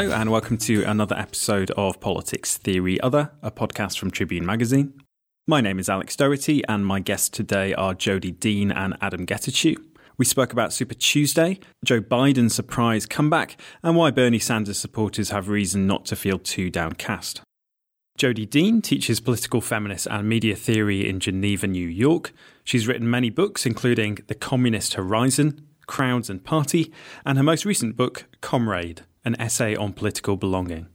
Hello, and welcome to another episode of Politics Theory Other, a podcast from Tribune Magazine. My name is Alex Doherty, and my guests today are Jodi Dean and Adom Getachew. We spoke about Super Tuesday, Joe Biden's surprise comeback, and why Bernie Sanders supporters have reason not to feel too downcast. Jodi Dean teaches political feminist and media theory in Geneva, New York. She's written many books, including The Communist Horizon, Crowds and Party, and her most recent book, Comrade an essay on political belonging.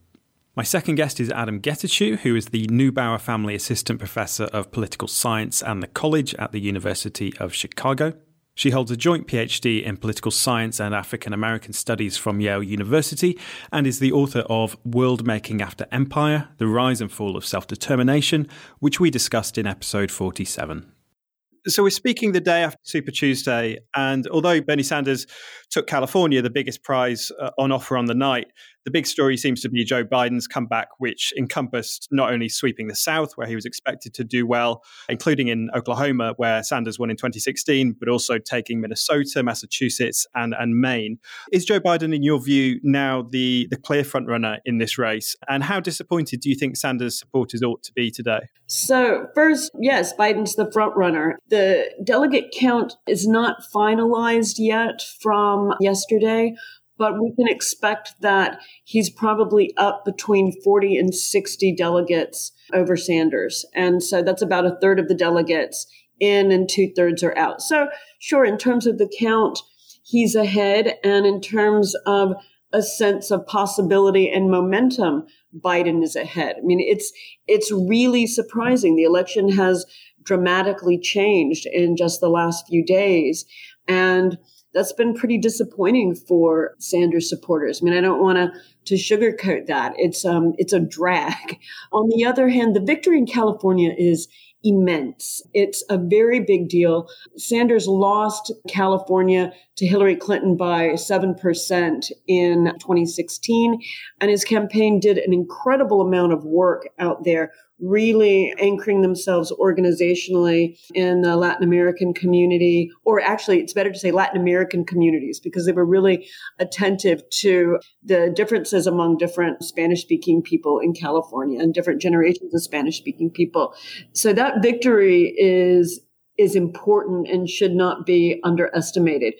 My second guest is Adom Getachew, who is the Neubauer Family Assistant Professor of Political Science and the College at the University of Chicago. She holds a joint PhD in political science and African American studies from Yale University and is the author of World Making After Empire The Rise and Fall of Self Determination, which we discussed in episode 47. So we're speaking the day after Super Tuesday, and although Bernie Sanders took California, the biggest prize uh, on offer on the night, the big story seems to be Joe Biden's comeback, which encompassed not only sweeping the South, where he was expected to do well, including in Oklahoma, where Sanders won in 2016, but also taking Minnesota, Massachusetts, and, and Maine. Is Joe Biden, in your view, now the, the clear frontrunner in this race? And how disappointed do you think Sanders supporters ought to be today? So, first, yes, Biden's the frontrunner. The delegate count is not finalized yet from yesterday but we can expect that he's probably up between 40 and 60 delegates over Sanders. And so that's about a third of the delegates in and two thirds are out. So, sure, in terms of the count, he's ahead. And in terms of a sense of possibility and momentum, Biden is ahead. I mean, it's, it's really surprising. The election has dramatically changed in just the last few days. And that's been pretty disappointing for Sanders supporters. I mean, I don't want to to sugarcoat that. It's um it's a drag. On the other hand, the victory in California is immense. It's a very big deal. Sanders lost California to Hillary Clinton by 7% in 2016 and his campaign did an incredible amount of work out there really anchoring themselves organizationally in the Latin American community, or actually, it's better to say Latin American communities, because they were really attentive to the differences among different Spanish speaking people in California and different generations of Spanish speaking people. So that victory is is important and should not be underestimated.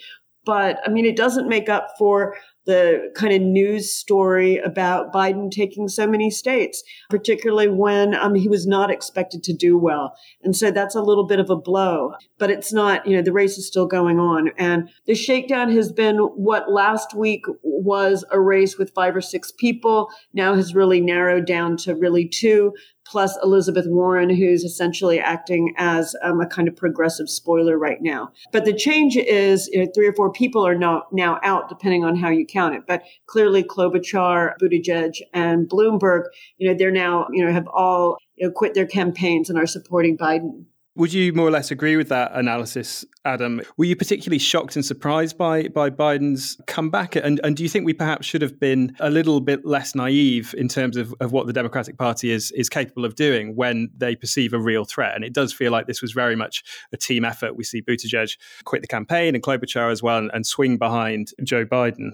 But I mean, it doesn't make up for the kind of news story about Biden taking so many states, particularly when um, he was not expected to do well. And so that's a little bit of a blow, but it's not, you know, the race is still going on. And the shakedown has been what last week was a race with five or six people now has really narrowed down to really two plus Elizabeth Warren, who's essentially acting as um, a kind of progressive spoiler right now. But the change is you know, three or four people are now, now out, depending on how you count it. But clearly, Klobuchar, Buttigieg, and Bloomberg, you know, they're now, you know, have all you know, quit their campaigns and are supporting Biden. Would you more or less agree with that analysis, Adom? Were you particularly shocked and surprised by by Biden's comeback? And and do you think we perhaps should have been a little bit less naive in terms of, of what the Democratic Party is is capable of doing when they perceive a real threat? And it does feel like this was very much a team effort. We see Buttigieg quit the campaign and Klobuchar as well and, and swing behind Joe Biden.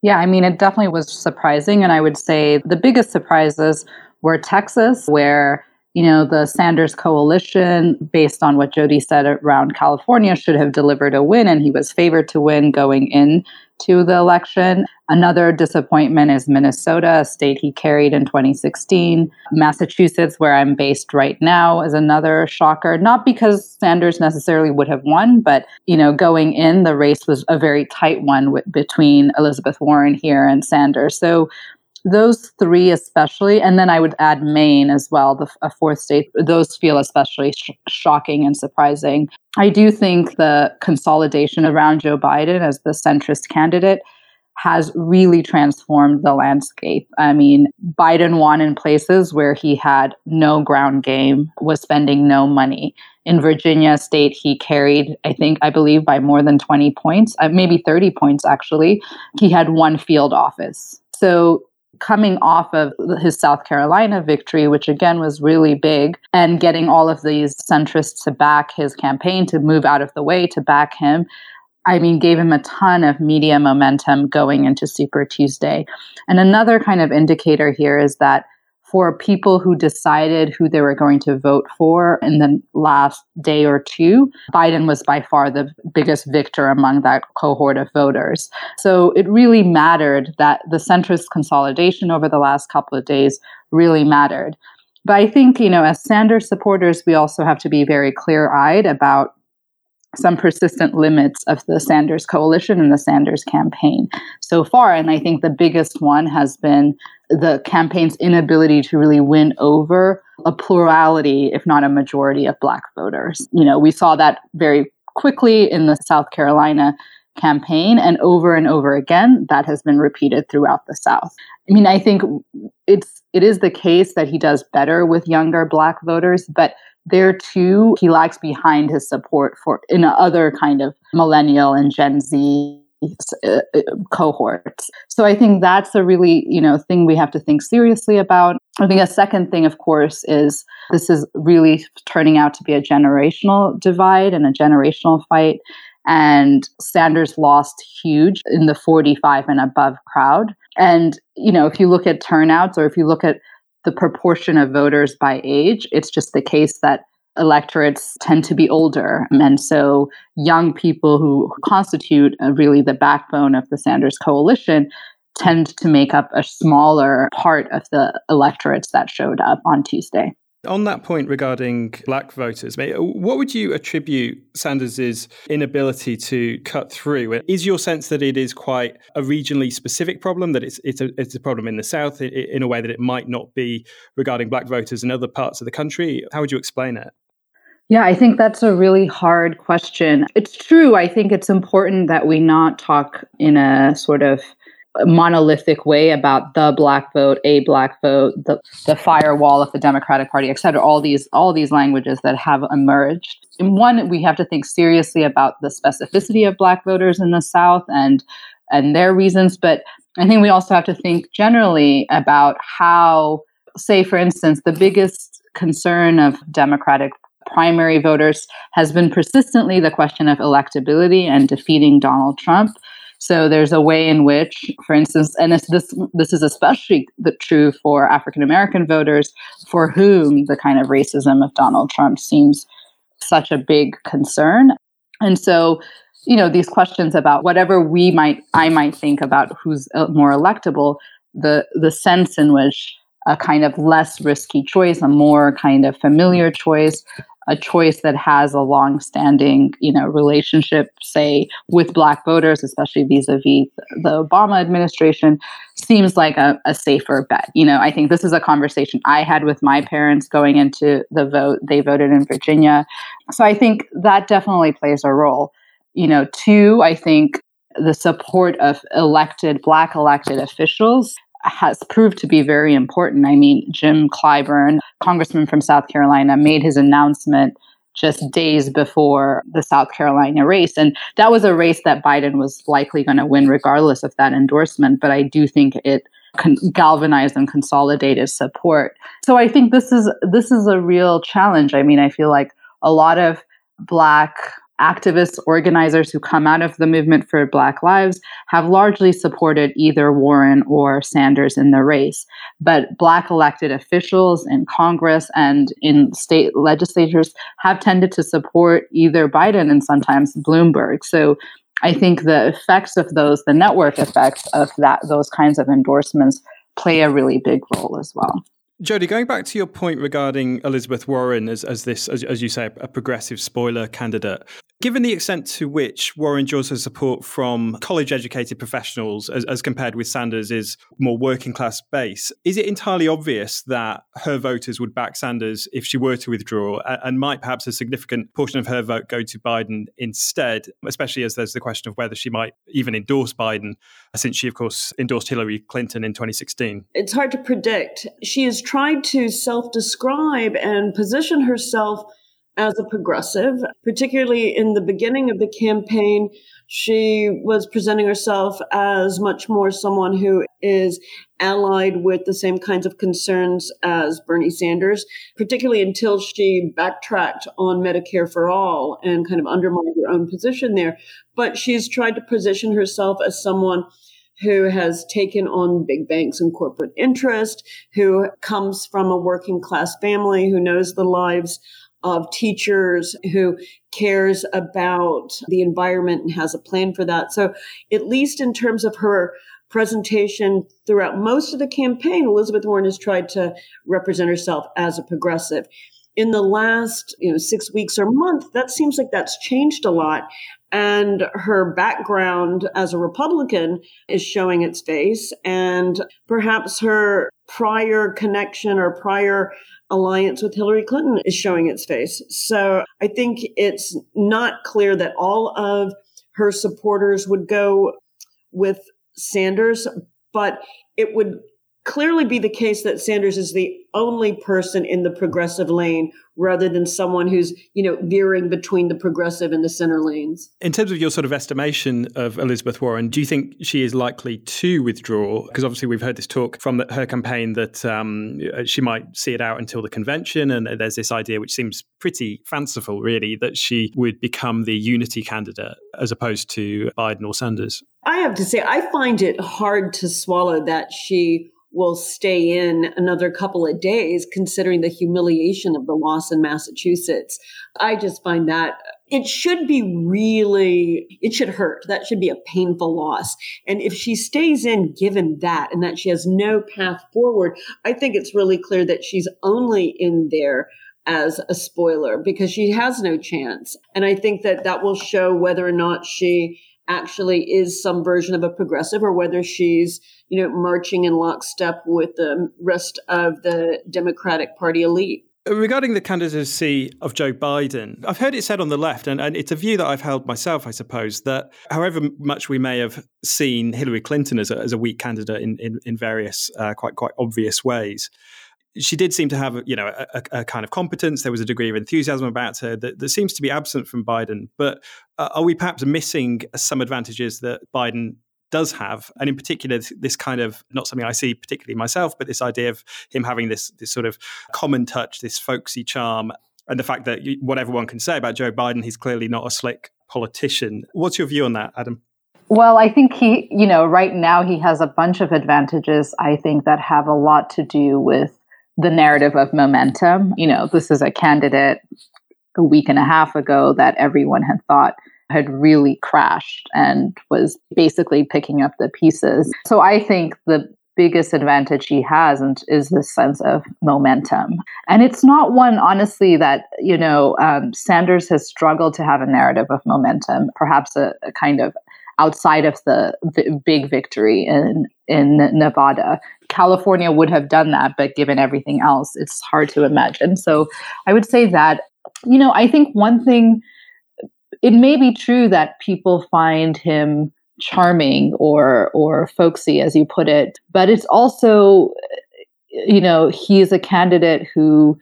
Yeah, I mean, it definitely was surprising. And I would say the biggest surprises were Texas, where you know, the Sanders coalition, based on what Jodi said around California, should have delivered a win, and he was favored to win going in to the election. Another disappointment is Minnesota, a state he carried in 2016. Massachusetts, where I'm based right now, is another shocker. Not because Sanders necessarily would have won, but you know, going in, the race was a very tight one between Elizabeth Warren here and Sanders. So those three especially and then i would add maine as well the a fourth state those feel especially sh- shocking and surprising i do think the consolidation around joe biden as the centrist candidate has really transformed the landscape. I mean, Biden won in places where he had no ground game, was spending no money. In Virginia state, he carried, I think, I believe, by more than 20 points, uh, maybe 30 points actually. He had one field office. So coming off of his South Carolina victory, which again was really big, and getting all of these centrists to back his campaign, to move out of the way to back him, I mean, gave him a ton of media momentum going into Super Tuesday. And another kind of indicator here is that for people who decided who they were going to vote for in the last day or two, Biden was by far the biggest victor among that cohort of voters. So it really mattered that the centrist consolidation over the last couple of days really mattered. But I think, you know, as Sanders supporters, we also have to be very clear eyed about some persistent limits of the Sanders coalition and the Sanders campaign so far. And I think the biggest one has been the campaign's inability to really win over a plurality, if not a majority, of Black voters. You know, we saw that very quickly in the South Carolina campaign and over and over again that has been repeated throughout the south i mean i think it's it is the case that he does better with younger black voters but there too. He lags behind his support for in other kind of millennial and gen z uh, uh, cohorts. So i think that's a really you know thing we have to think seriously about. I think a second thing of course is this is really turning out to be a generational divide and a generational fight. And Sanders lost huge in the 45 and above crowd. And, you know, if you look at turnouts or if you look at the proportion of voters by age. It's just the case that electorates tend to be older. And so young people who constitute uh, really the backbone of the Sanders coalition tend to make up a smaller part of the electorates that showed up on Tuesday. On that point regarding black voters, what would you attribute Sanders' inability to cut through? Is your sense that it is quite a regionally specific problem, that it's, it's, a, it's a problem in the South in a way that it might not be regarding black voters in other parts of the country? How would you explain it? Yeah, I think that's a really hard question. It's true. I think it's important that we not talk in a sort of monolithic way about the black vote, a black vote, the, the firewall of the Democratic Party, et cetera, all these all these languages that have emerged. And one, we have to think seriously about the specificity of black voters in the South and and their reasons. But I think we also have to think generally about how, say, for instance, the biggest concern of Democratic primary voters has been persistently the question of electability and defeating Donald Trump. So there's a way in which, for instance, and this this, this is especially the, true for African American voters, for whom the kind of racism of Donald Trump seems such a big concern. And so, you know, these questions about whatever we might, I might think about who's uh, more electable, the the sense in which a kind of less risky choice, a more kind of familiar choice, a choice that has a long-standing, you know, relationship, say, with Black voters, especially vis-a-vis the Obama administration, seems like a, a safer bet. You know, I think this is a conversation I had with my parents going into the vote. They voted in Virginia, so I think that definitely plays a role. You know, two, I think the support of elected Black elected officials has proved to be very important. I mean, Jim Clyburn, congressman from South Carolina, made his announcement just days before the South Carolina race. And that was a race that Biden was likely going to win, regardless of that endorsement. But I do think it con- galvanized and consolidated support. So I think this is this is a real challenge. I mean, I feel like a lot of black activists, organizers who come out of the movement for Black Lives have largely supported either Warren or Sanders in the race. But Black elected officials in Congress and in state legislatures have tended to support either Biden and sometimes Bloomberg. So I think the effects of those, the network effects of that, those kinds of endorsements play a really big role as well. Jodi, going back to your point regarding Elizabeth Warren as, as this, as, as you say, a progressive spoiler candidate, Given the extent to which Warren draws her support from college educated professionals as, as, compared with Sanders is more working class base, is it entirely obvious that her voters would back Sanders if she were to withdraw and might perhaps a significant portion of her vote go to Biden instead, especially as there's the question of whether she might even endorse Biden, since she, of course, endorsed Hillary Clinton in 2016? It's hard to predict. She has tried to self describe and position herself as a progressive, particularly in the beginning of the campaign. She was presenting herself as much more someone who is allied with the same kinds of concerns as Bernie Sanders, particularly until she backtracked on Medicare for all and kind of undermined her own position there. But she's tried to position herself as someone who has taken on big banks and corporate interest, who comes from a working class family, who knows the lives of teachers who cares about the environment and has a plan for that. So, at least in terms of her presentation throughout most of the campaign, Elizabeth Warren has tried to represent herself as a progressive. In the last, you know, six weeks or month, that seems like that's changed a lot. And her background as a Republican is showing its face. And perhaps her prior connection or prior alliance with Hillary Clinton is showing its face. So I think it's not clear that all of her supporters would go with Sanders, but it would clearly be the case that Sanders is the only person in the progressive lane rather than someone who's, you know, veering between the progressive and the center lanes. In terms of your sort of estimation of Elizabeth Warren, do you think she is likely to withdraw? Because obviously we've heard this talk from the, her campaign that um, she might see it out until the convention. And there's this idea, which seems pretty fanciful, really, that she would become the unity candidate as opposed to Biden or Sanders. I have to say, I find it hard to swallow that she will stay in another couple of days, considering the humiliation of the loss in Massachusetts. I just find that it should be really, it should hurt. That should be a painful loss. And if she stays in, given that, and that she has no path forward, I think it's really clear that she's only in there as a spoiler because she has no chance. And I think that that will show whether or not she actually is some version of a progressive or whether she's, you know, marching in lockstep with the rest of the Democratic Party elite. Regarding the candidacy of Joe Biden, I've heard it said on the left, and, and, it's a view that I've held myself, I suppose, that however much we may have seen Hillary Clinton as a, as a weak candidate in, in, in various uh, quite quite obvious ways, she did seem to have, you know, a, a, kind of competence. There was a degree of enthusiasm about her that, that seems to be absent from Biden. But uh, are we perhaps missing some advantages that Biden does have, and in particular, this kind of not something I see particularly myself, but this idea of him having this this sort of common touch, this folksy charm, and the fact that whatever one can say about Joe Biden, he's clearly not a slick politician. What's your view on that, Adom? Well, I think he, you know, right now he has a bunch of advantages, I think, that have a lot to do with the narrative of momentum. You know, this is a candidate a week and a half ago that everyone had thought had really crashed and was basically picking up the pieces. So I think the biggest advantage he has and is this sense of momentum. And it's not one, honestly, that, you know, um, Sanders has struggled to have a narrative of momentum, perhaps a, a kind of outside of the big victory in in Nevada. California would have done that, but given everything else, it's hard to imagine. So I would say that, you know, I think one thing, it may be true that people find him charming or or folksy as you put it but it's also you know he is a candidate who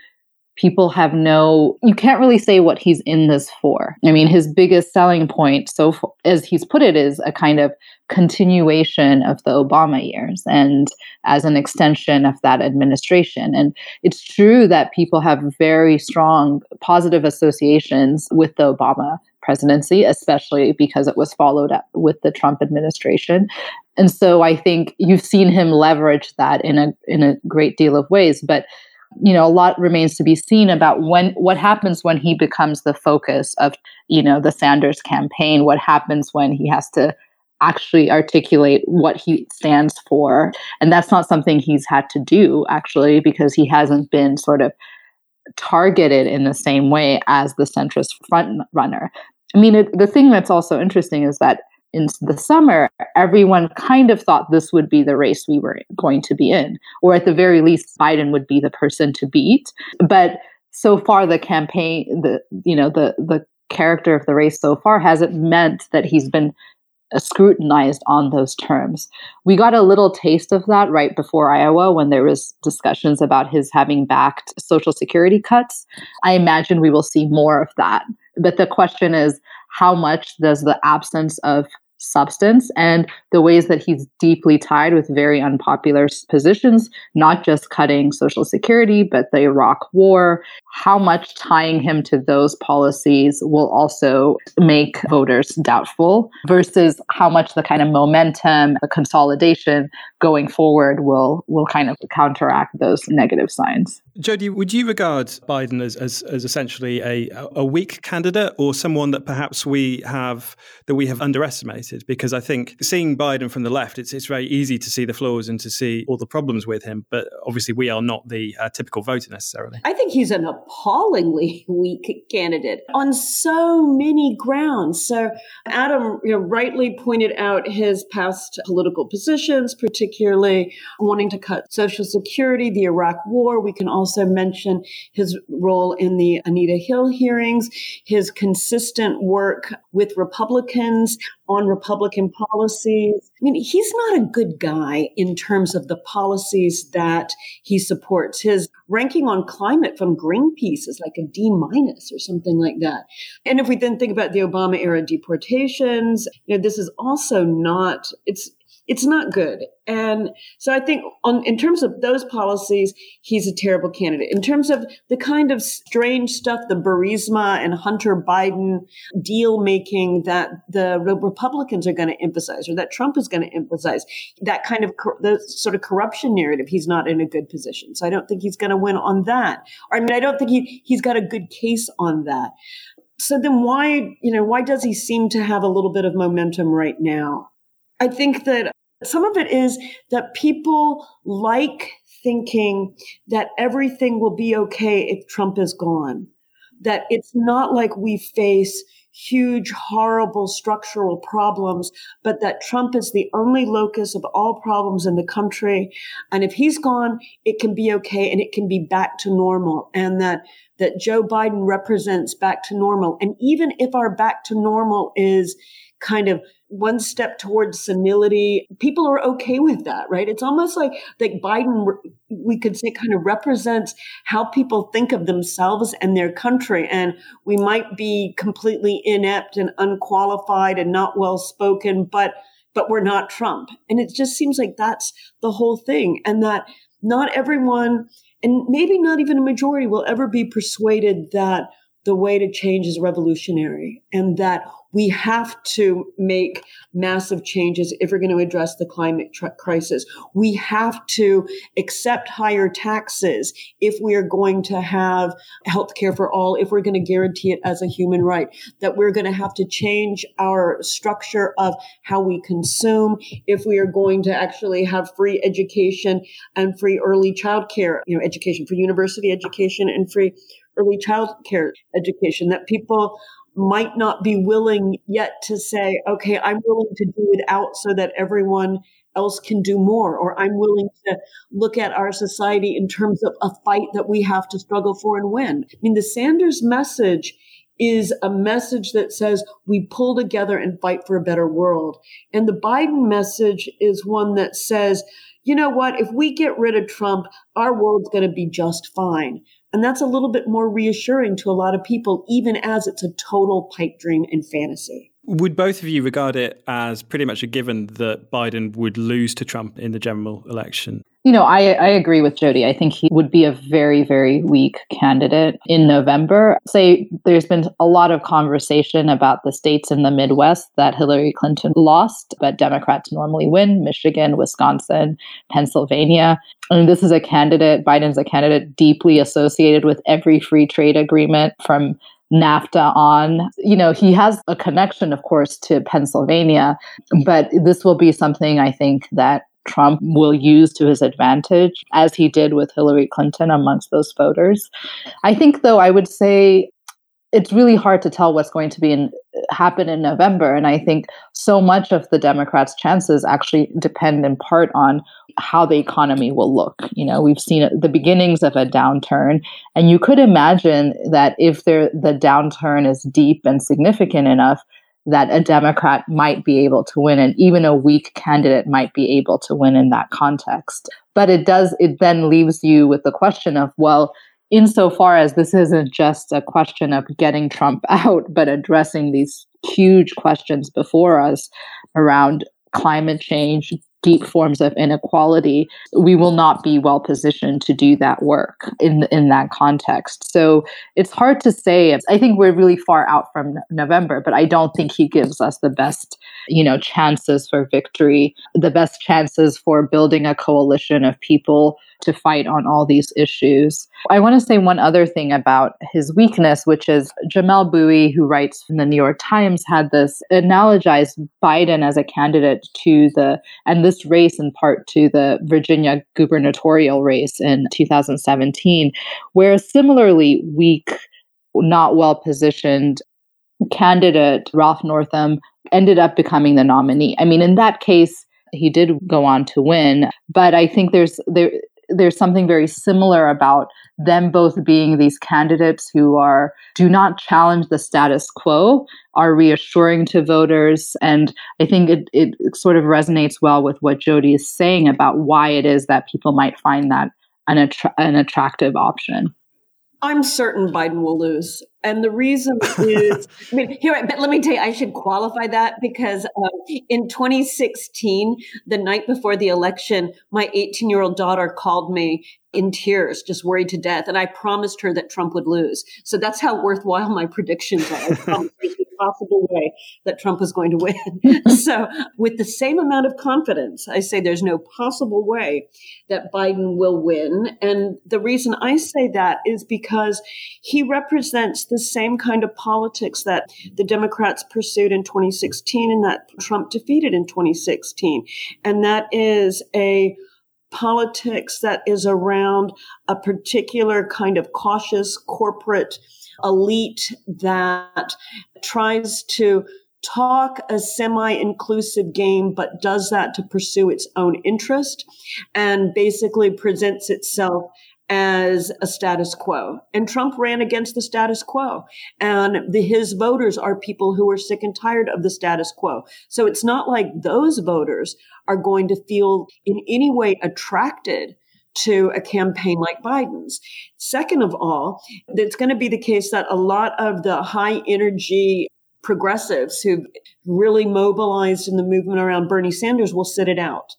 people have no you can't really say what he's in this for i mean his biggest selling point so as he's put it is a kind of continuation of the obama years and as an extension of that administration and it's true that people have very strong positive associations with the obama presidency, especially because it was followed up with the Trump administration. And so I think you've seen him leverage that in a in a great deal of ways. But you know, a lot remains to be seen about when what happens when he becomes the focus of, you know, the Sanders campaign, what happens when he has to actually articulate what he stands for. And that's not something he's had to do actually because he hasn't been sort of targeted in the same way as the centrist front runner. I mean, it, the thing that's also interesting is that in the summer, everyone kind of thought this would be the race we were going to be in, or at the very least, Biden would be the person to beat. But so far, the campaign, the you know, the the character of the race so far hasn't meant that he's been uh, scrutinized on those terms. We got a little taste of that right before Iowa when there was discussions about his having backed social security cuts. I imagine we will see more of that. But the question is how much does the absence of substance and the ways that he's deeply tied with very unpopular positions, not just cutting Social Security, but the Iraq War. How much tying him to those policies will also make voters doubtful versus how much the kind of momentum, the consolidation going forward will will kind of counteract those negative signs. Jodi, would you regard Biden as, as, as essentially a, a weak candidate or someone that perhaps we have that we have underestimated? Because I think seeing Biden from the left, it's it's very easy to see the flaws and to see all the problems with him. But obviously, we are not the uh, typical voter necessarily. I think he's an appallingly weak candidate on so many grounds. So Adom you know, rightly pointed out his past political positions, particularly wanting to cut Social Security, the Iraq War. We can also also mention his role in the Anita Hill hearings, his consistent work with Republicans on Republican policies. I mean, he's not a good guy in terms of the policies that he supports. His ranking on climate from Greenpeace is like a D minus or something like that. And if we then think about the Obama era deportations, you know, this is also not, it's, it's not good. And so I think on, in terms of those policies, he's a terrible candidate. In terms of the kind of strange stuff, the Burisma and Hunter Biden deal making that the Republicans are going to emphasize or that Trump is going to emphasize, that kind of the sort of corruption narrative, he's not in a good position. So I don't think he's going to win on that. I mean, I don't think he, he's got a good case on that. So then why, you know, why does he seem to have a little bit of momentum right now? I think that some of it is that people like thinking that everything will be okay if Trump is gone. That it's not like we face huge, horrible structural problems, but that Trump is the only locus of all problems in the country. And if he's gone, it can be okay and it can be back to normal. And that, that Joe Biden represents back to normal. And even if our back to normal is kind of one step towards senility. People are okay with that, right? It's almost like that Biden, we could say, kind of represents how people think of themselves and their country. And we might be completely inept and unqualified and not well spoken, but but we're not Trump. And it just seems like that's the whole thing. And that not everyone, and maybe not even a majority, will ever be persuaded that the way to change is revolutionary and that we have to make massive changes if we're going to address the climate tr- crisis. We have to accept higher taxes if we are going to have health care for all, if we're going to guarantee it as a human right, that we're going to have to change our structure of how we consume, if we are going to actually have free education and free early child care, you know, education for university education and free early child care education, that people might not be willing yet to say, okay, I'm willing to do it out so that everyone else can do more, or I'm willing to look at our society in terms of a fight that we have to struggle for and win. I mean, the Sanders message is a message that says we pull together and fight for a better world. And the Biden message is one that says, you know what? If we get rid of Trump, our world's going to be just fine. And that's a little bit more reassuring to a lot of people, even as it's a total pipe dream and fantasy. Would both of you regard it as pretty much a given that Biden would lose to Trump in the general election? You know, I, I agree with Jodi. I think he would be a very, very weak candidate in November. Say there's been a lot of conversation about the states in the Midwest that Hillary Clinton lost, but Democrats normally win Michigan, Wisconsin, Pennsylvania. I mean, this is a candidate, Biden's a candidate deeply associated with every free trade agreement from NAFTA on. You know, he has a connection, of course, to Pennsylvania, but this will be something I think that Trump will use to his advantage, as he did with Hillary Clinton amongst those voters. I think, though, I would say it's really hard to tell what's going to be in, happen in November. And I think so much of the Democrats' chances actually depend in part on how the economy will look. You know, we've seen the beginnings of a downturn, and you could imagine that if there, the downturn is deep and significant enough, that a Democrat might be able to win, and even a weak candidate might be able to win in that context. But it does, it then leaves you with the question of, well, insofar as this isn't just a question of getting Trump out, but addressing these huge questions before us around climate change, deep forms of inequality, we will not be well positioned to do that work in in that context. So it's hard to say. I think we're really far out from November, but I don't think he gives us the best, you know, chances for victory, the best chances for building a coalition of people to fight on all these issues. I want to say one other thing about his weakness, which is Jamelle Bouie, who writes in the New York Times, had this analogized Biden as a candidate to the, and this race in part to the Virginia gubernatorial race in 2017, where a similarly weak, not well positioned candidate, Ralph Northam, ended up becoming the nominee. I mean, in that case, he did go on to win, but I think there's there there's something very similar about them both being these candidates who are do not challenge the status quo are reassuring to voters and i think it, it sort of resonates well with what jodi is saying about why it is that people might find that an, attra- an attractive option I'm certain Biden will lose. And the reason is, I mean, here, but let me tell you, I should qualify that because um, in 2016, the night before the election, my 18 year old daughter called me in tears, just worried to death. And I promised her that Trump would lose. So that's how worthwhile my predictions are possible way that Trump was going to win. so, with the same amount of confidence, I say there's no possible way that Biden will win. And the reason I say that is because he represents the same kind of politics that the Democrats pursued in 2016 and that Trump defeated in 2016. And that is a politics that is around a particular kind of cautious corporate elite that tries to talk a semi inclusive game, but does that to pursue its own interest and basically presents itself as a status quo. And Trump ran against the status quo. And the, his voters are people who are sick and tired of the status quo. So it's not like those voters are going to feel in any way attracted to a campaign like Biden's. Second of all, it's going to be the case that a lot of the high energy progressives who've really mobilized in the movement around Bernie Sanders will sit it out.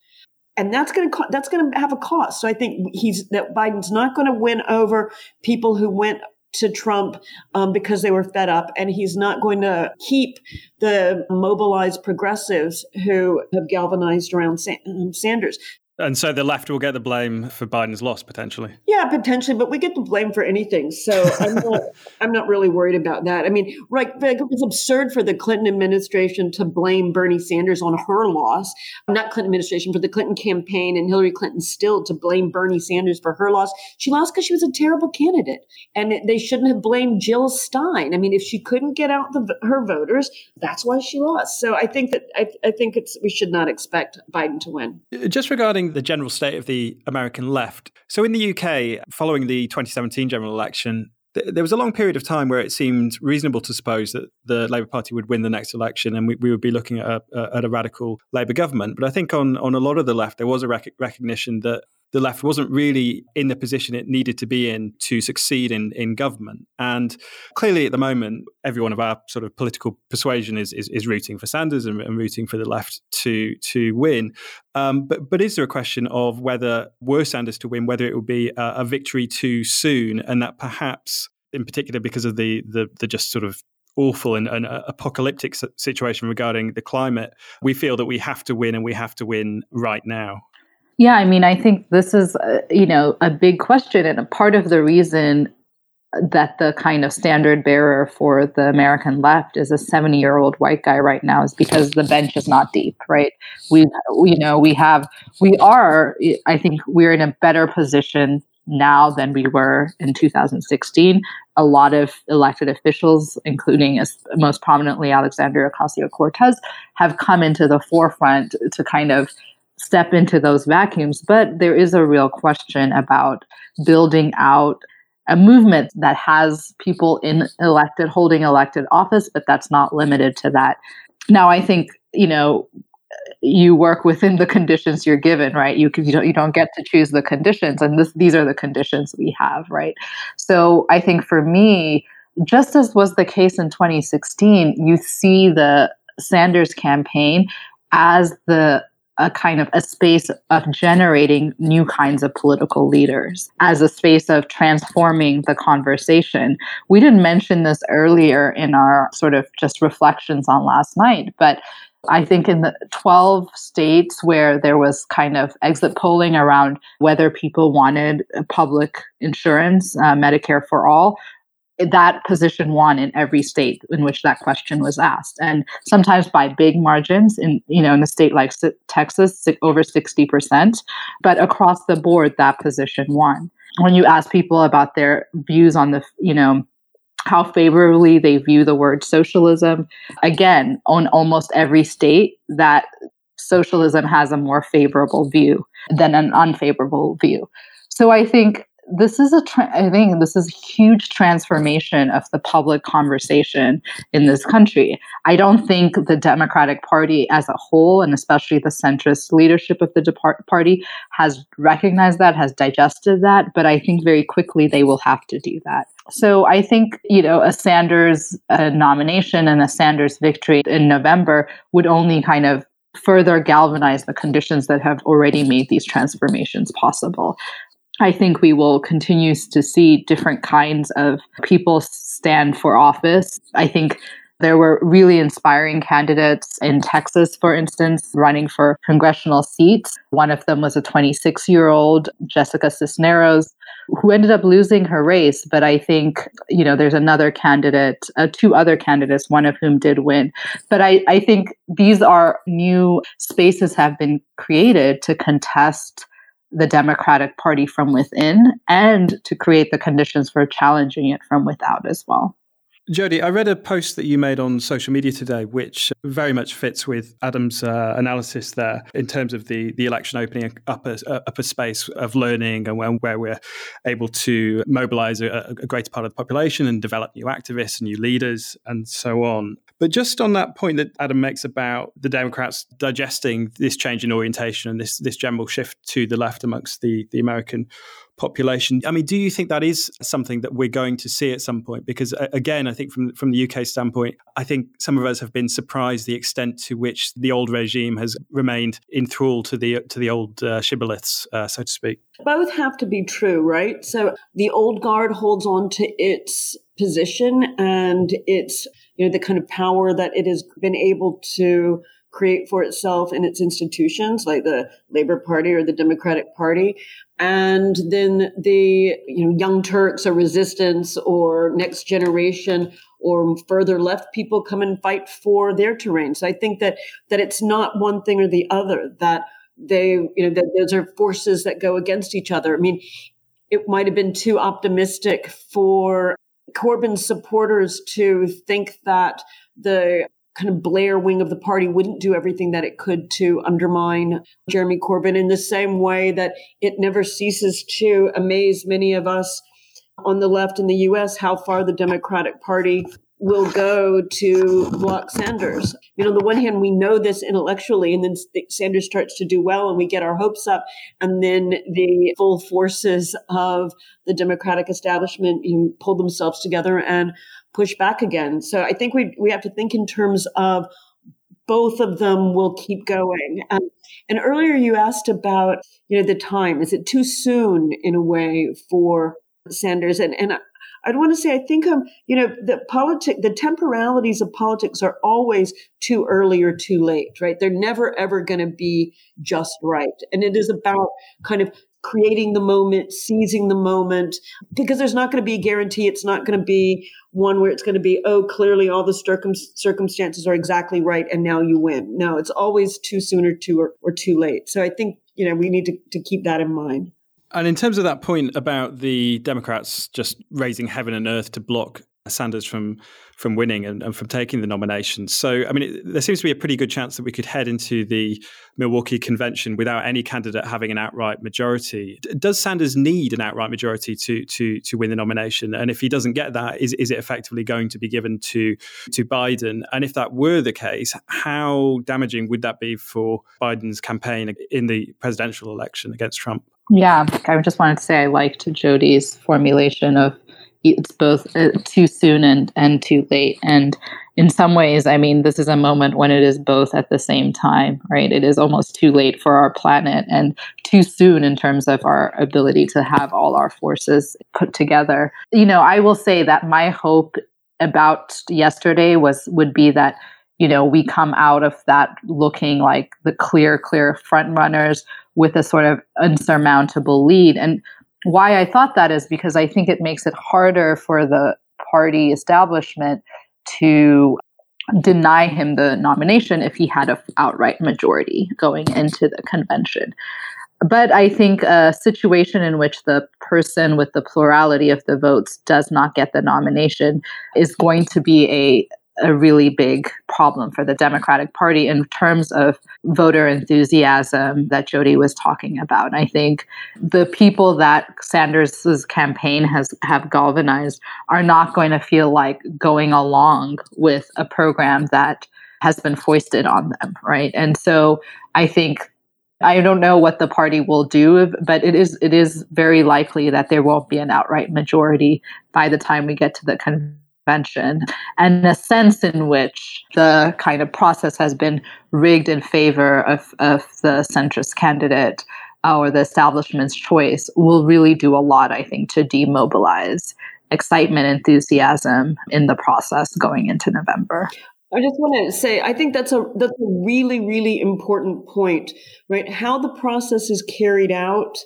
And that's going to that's going to have a cost. So I think he's that Biden's not going to win over people who went to Trump um, because they were fed up, and he's not going to keep the mobilized progressives who have galvanized around um, Sanders. And so the left will get the blame for Biden's loss potentially. Yeah, potentially, but we get the blame for anything. So I'm not, I'm not really worried about that. I mean, right? It's absurd for the Clinton administration to blame Bernie Sanders on her loss. Not Clinton administration, for the Clinton campaign and Hillary Clinton still to blame Bernie Sanders for her loss. She lost because she was a terrible candidate, and they shouldn't have blamed Jill Stein. I mean, if she couldn't get out the, her voters, that's why she lost. So I think that I, I think it's we should not expect Biden to win. Just regarding the general state of the American left. So, in the UK, following the 2017 general election, th- there was a long period of time where it seemed reasonable to suppose that the Labour Party would win the next election and we, we would be looking at a, a, at a radical Labour government. But I think on, on a lot of the left, there was a rec- recognition that the left wasn't really in the position it needed to be in to succeed in, in government. And clearly, at the moment, everyone of our sort of political persuasion is is, is rooting for Sanders and, and, rooting for the left to to win. Um, but but is there a question of whether were Sanders to win, whether it would be a, a victory too soon, and that perhaps in particular because of the the, the just sort of awful and, and apocalyptic situation regarding the climate, we feel that we have to win and we have to win right now. Yeah, I mean, I think this is, uh, you know, a big question and a part of the reason that the kind of standard bearer for the American left is a 70 year old white guy right now is because the bench is not deep, right? We, you know, we have, we are, I think we're in a better position now than we were in 2016. A lot of elected officials, including most prominently Alexandria Ocasio Cortez, have come into the forefront to kind of step into those vacuums. But there is a real question about building out a movement that has people in elected, holding elected office, but that's not limited to that. Now, I think, you know, you work within the conditions you're given, right? You you don't you don't get to choose the conditions, and this these are the conditions we have, right? So I think for me, just as was the case in 2016, you see the Sanders campaign as the a kind of a space of generating new kinds of political leaders as a space of transforming the conversation. We didn't mention this earlier in our sort of just reflections on last night, but I think in the 12 states where there was kind of exit polling around whether people wanted public insurance, uh, Medicare for all, that position won in every state in which that question was asked and sometimes by big margins in you know in a state like texas over 60% but across the board that position won when you ask people about their views on the you know how favorably they view the word socialism. Again, on almost every state, that socialism has a more favorable view than an unfavorable view. So I think this is a tra- I think this is a huge transformation of the public conversation in this country. I don't think the Democratic Party as a whole, and especially the centrist leadership of the Depart- party, has recognized that, has digested that. But I think very quickly they will have to do that. So I think, you know, a Sanders uh, nomination and a Sanders victory in November would only kind of further galvanize the conditions that have already made these transformations possible. I think we will continue to see different kinds of people stand for office. I think there were really inspiring candidates in Texas, for instance, running for congressional seats. One of them was a 26 year old, Jessica Cisneros, who ended up losing her race. But I think, you know, there's another candidate, uh, two other candidates, one of whom did win. But I, I think these are new spaces have been created to contest the Democratic Party from within and to create the conditions for challenging it from without as well. Jodi, I read a post that you made on social media today, which very much fits with Adom's uh, analysis there in terms of the, the election opening up a, up a space of learning and where, where we're able to mobilize a, a greater part of the population and develop new activists and new leaders and so on. But just on that point that Adom makes about the Democrats digesting this change in orientation and this, this general shift to the left amongst the, the American population. I mean, do you think that is something that we're going to see at some point? Because again, I think from from the UK standpoint, I think some of us have been surprised the extent to which the old regime has remained enthralled to the to the old uh, shibboleths, uh, so to speak. Both have to be true, right? So the old guard holds on to its position and its you know the kind of power that it has been able to create for itself in its institutions, like the Labor Party or the Democratic Party. And then the you know, Young Turks or resistance or next generation or further left people come and fight for their terrain. So I think that that it's not one thing or the other, that they, you know, that those are forces that go against each other. I mean, it might have been too optimistic for Corbyn's supporters to think that the kind of Blair wing of the party wouldn't do everything that it could to undermine Jeremy Corbyn in the same way that it never ceases to amaze many of us on the left in the US how far the Democratic Party will go to block Sanders. You know, on the one hand, we know this intellectually, and then Sanders starts to do well, and we get our hopes up, and then the full forces of the Democratic establishment you know, pull themselves together and push back again. So I think we we have to think in terms of both of them will keep going. Um, and earlier you asked about, you know, the time. Is it too soon in a way for Sanders? And, and I'd want to say, I think, um, you know, the politic, the temporalities of politics are always too early or too late, right? They're never ever going to be just right. And it is about kind of creating the moment, seizing the moment, because there's not going to be a guarantee. It's not going to be one where it's going to be, oh, clearly all the circum- circumstances are exactly right and now you win. No, it's always too soon or too or, or too late. So I think, you know, we need to, to keep that in mind. And in terms of that point about the Democrats just raising heaven and earth to block Sanders from from winning and, and from taking the nomination. So, I mean, it, there seems to be a pretty good chance that we could head into the Milwaukee convention without any candidate having an outright majority. Does Sanders need an outright majority to to to win the nomination? And if he doesn't get that, is is it effectively going to be given to to Biden? And if that were the case, how damaging would that be for Biden's campaign in the presidential election against Trump? Yeah, I just wanted to say I liked Jodi's formulation of it's both uh, too soon and and too late. And in some ways i mean this is a moment when it is both at the same time right? It is almost too late for our planet and too soon in terms of our ability to have all our forces put together. You know i will say that my hope about yesterday was would be that you know we come out of that looking like the clear clear front runners with a sort of unsurmountable lead. And why I thought that is because I think it makes it harder for the party establishment to deny him the nomination if he had an outright majority going into the convention. But I think a situation in which the person with the plurality of the votes does not get the nomination is going to be a a really big problem for the Democratic Party in terms of voter enthusiasm that Jodi was talking about. I think the people that Sanders's campaign has have galvanized are not going to feel like going along with a program that has been foisted on them, right? And so I think I don't know what the party will do, but it is it is very likely that there won't be an outright majority by the time we get to the convention and a sense in which the kind of process has been rigged in favor of, of the centrist candidate uh, or the establishment's choice will really do a lot, I think, to demobilize excitement, enthusiasm in the process going into November. I just want to say, I think that's a that's a really really important point, right? How the process is carried out.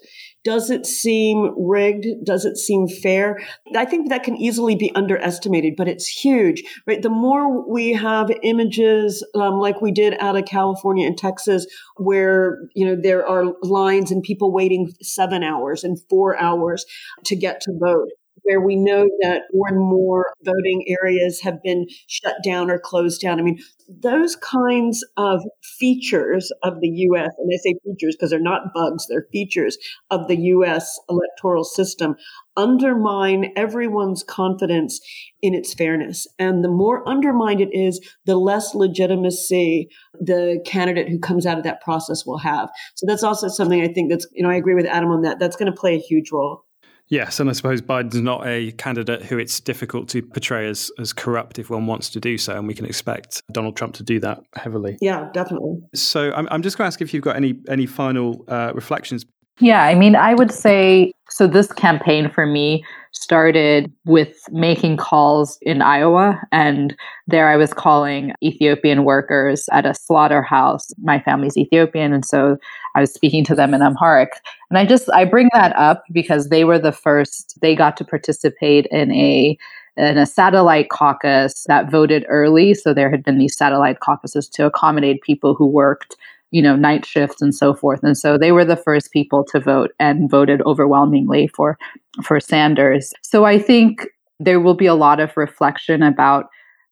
Does it seem rigged? Does it seem fair? I think that can easily be underestimated, but it's huge, right? The more we have images um, like we did out of California and Texas, where you know there are lines and people waiting seven hours and four hours to get to vote where we know that more and more voting areas have been shut down or closed down. I mean, those kinds of features of the US, and I say features because they're not bugs, they're features of the US electoral system, undermine everyone's confidence in its fairness. And the more undermined it is, the less legitimacy the candidate who comes out of that process will have. So that's also something I think that's, you know, I agree with Adom on that. That's going to play a huge role. Yes, and I suppose Biden's not a candidate who it's difficult to portray as, as corrupt if one wants to do so, and we can expect Donald Trump to do that heavily. Yeah, definitely. So I'm, I'm just going to ask if you've got any any final uh, reflections. Yeah, I mean, I would say so. This campaign for me started with making calls in Iowa. And there I was calling Ethiopian workers at a slaughterhouse. My family's Ethiopian. And so I was speaking to them in Amharic. And I just, I bring that up because they were the first, they got to participate in a, in a satellite caucus that voted early. So there had been these satellite caucuses to accommodate people who worked you know night shifts and so forth. And so they were the first people to vote and voted overwhelmingly for for Sanders. So i think there will be a lot of reflection about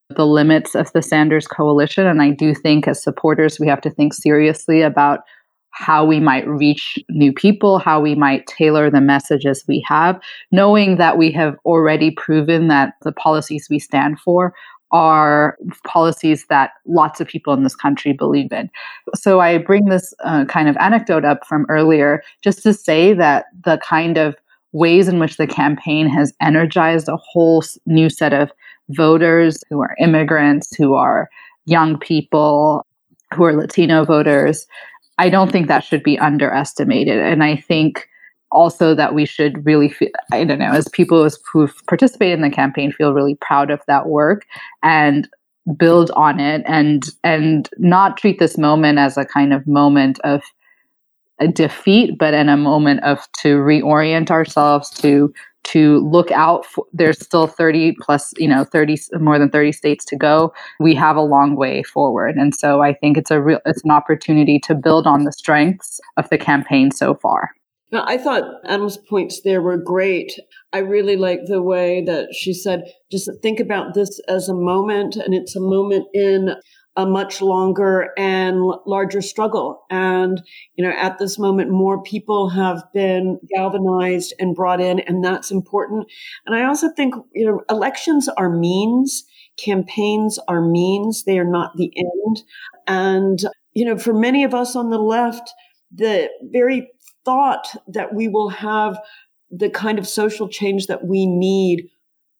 the limits of the Sanders coalition. And i do think as supporters we have to think seriously about how we might reach new people, how we might tailor the messages we have, knowing that we have already proven that the policies we stand for are policies that lots of people in this country believe in. So I bring this uh, kind of anecdote up from earlier just to say that the kind of ways in which the campaign has energized a whole new set of voters who are immigrants, who are young people, who are Latino voters. I don't think that should be underestimated. And I think also that we should really feel, I don't know, as people who've participated in the campaign feel really proud of that work and build on it and and not treat this moment as a kind of moment of a defeat but in a moment of to reorient ourselves to to look out for there's still 30 plus you know 30 more than 30 states to go. We have a long way forward. And so i think it's a real it's an opportunity to build on the strengths of the campaign so far I thought Adom's points there were great. I really like the way that she said, just think about this as a moment, and it's a moment in a much longer and larger struggle. And, you know, at this moment, more people have been galvanized and brought in, and that's important. And I also think, you know, elections are means, campaigns are means, they are not the end. And, you know, for many of us on the left, the very thought that we will have the kind of social change that we need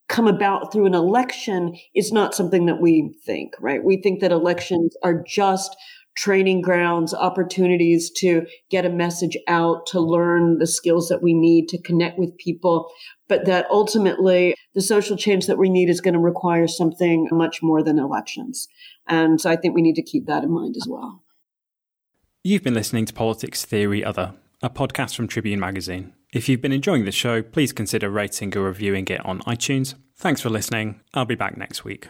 come about through an election is not something that we think, right? We think that elections are just training grounds, opportunities to get a message out, to learn the skills that we need to connect with people, but that ultimately the social change that we need is going to require something much more than elections. And so I think we need to keep that in mind as well. You've been listening to Politics Theory Other a podcast from Tribune Magazine. If you've been enjoying the show, please consider rating or reviewing it on iTunes. Thanks for listening. I'll be back next week.